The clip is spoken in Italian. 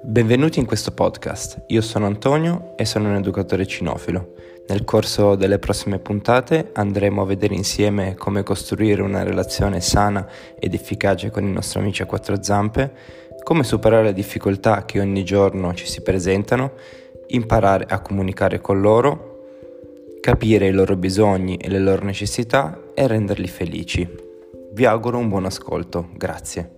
Benvenuti in questo podcast, io sono Antonio e sono un educatore cinofilo. Nel corso delle prossime puntate andremo a vedere insieme come costruire una relazione sana ed efficace con i nostri amici a quattro zampe, come superare le difficoltà che ogni giorno ci si presentano, imparare a comunicare con loro, capire i loro bisogni e le loro necessità e renderli felici. Vi auguro un buon ascolto, grazie.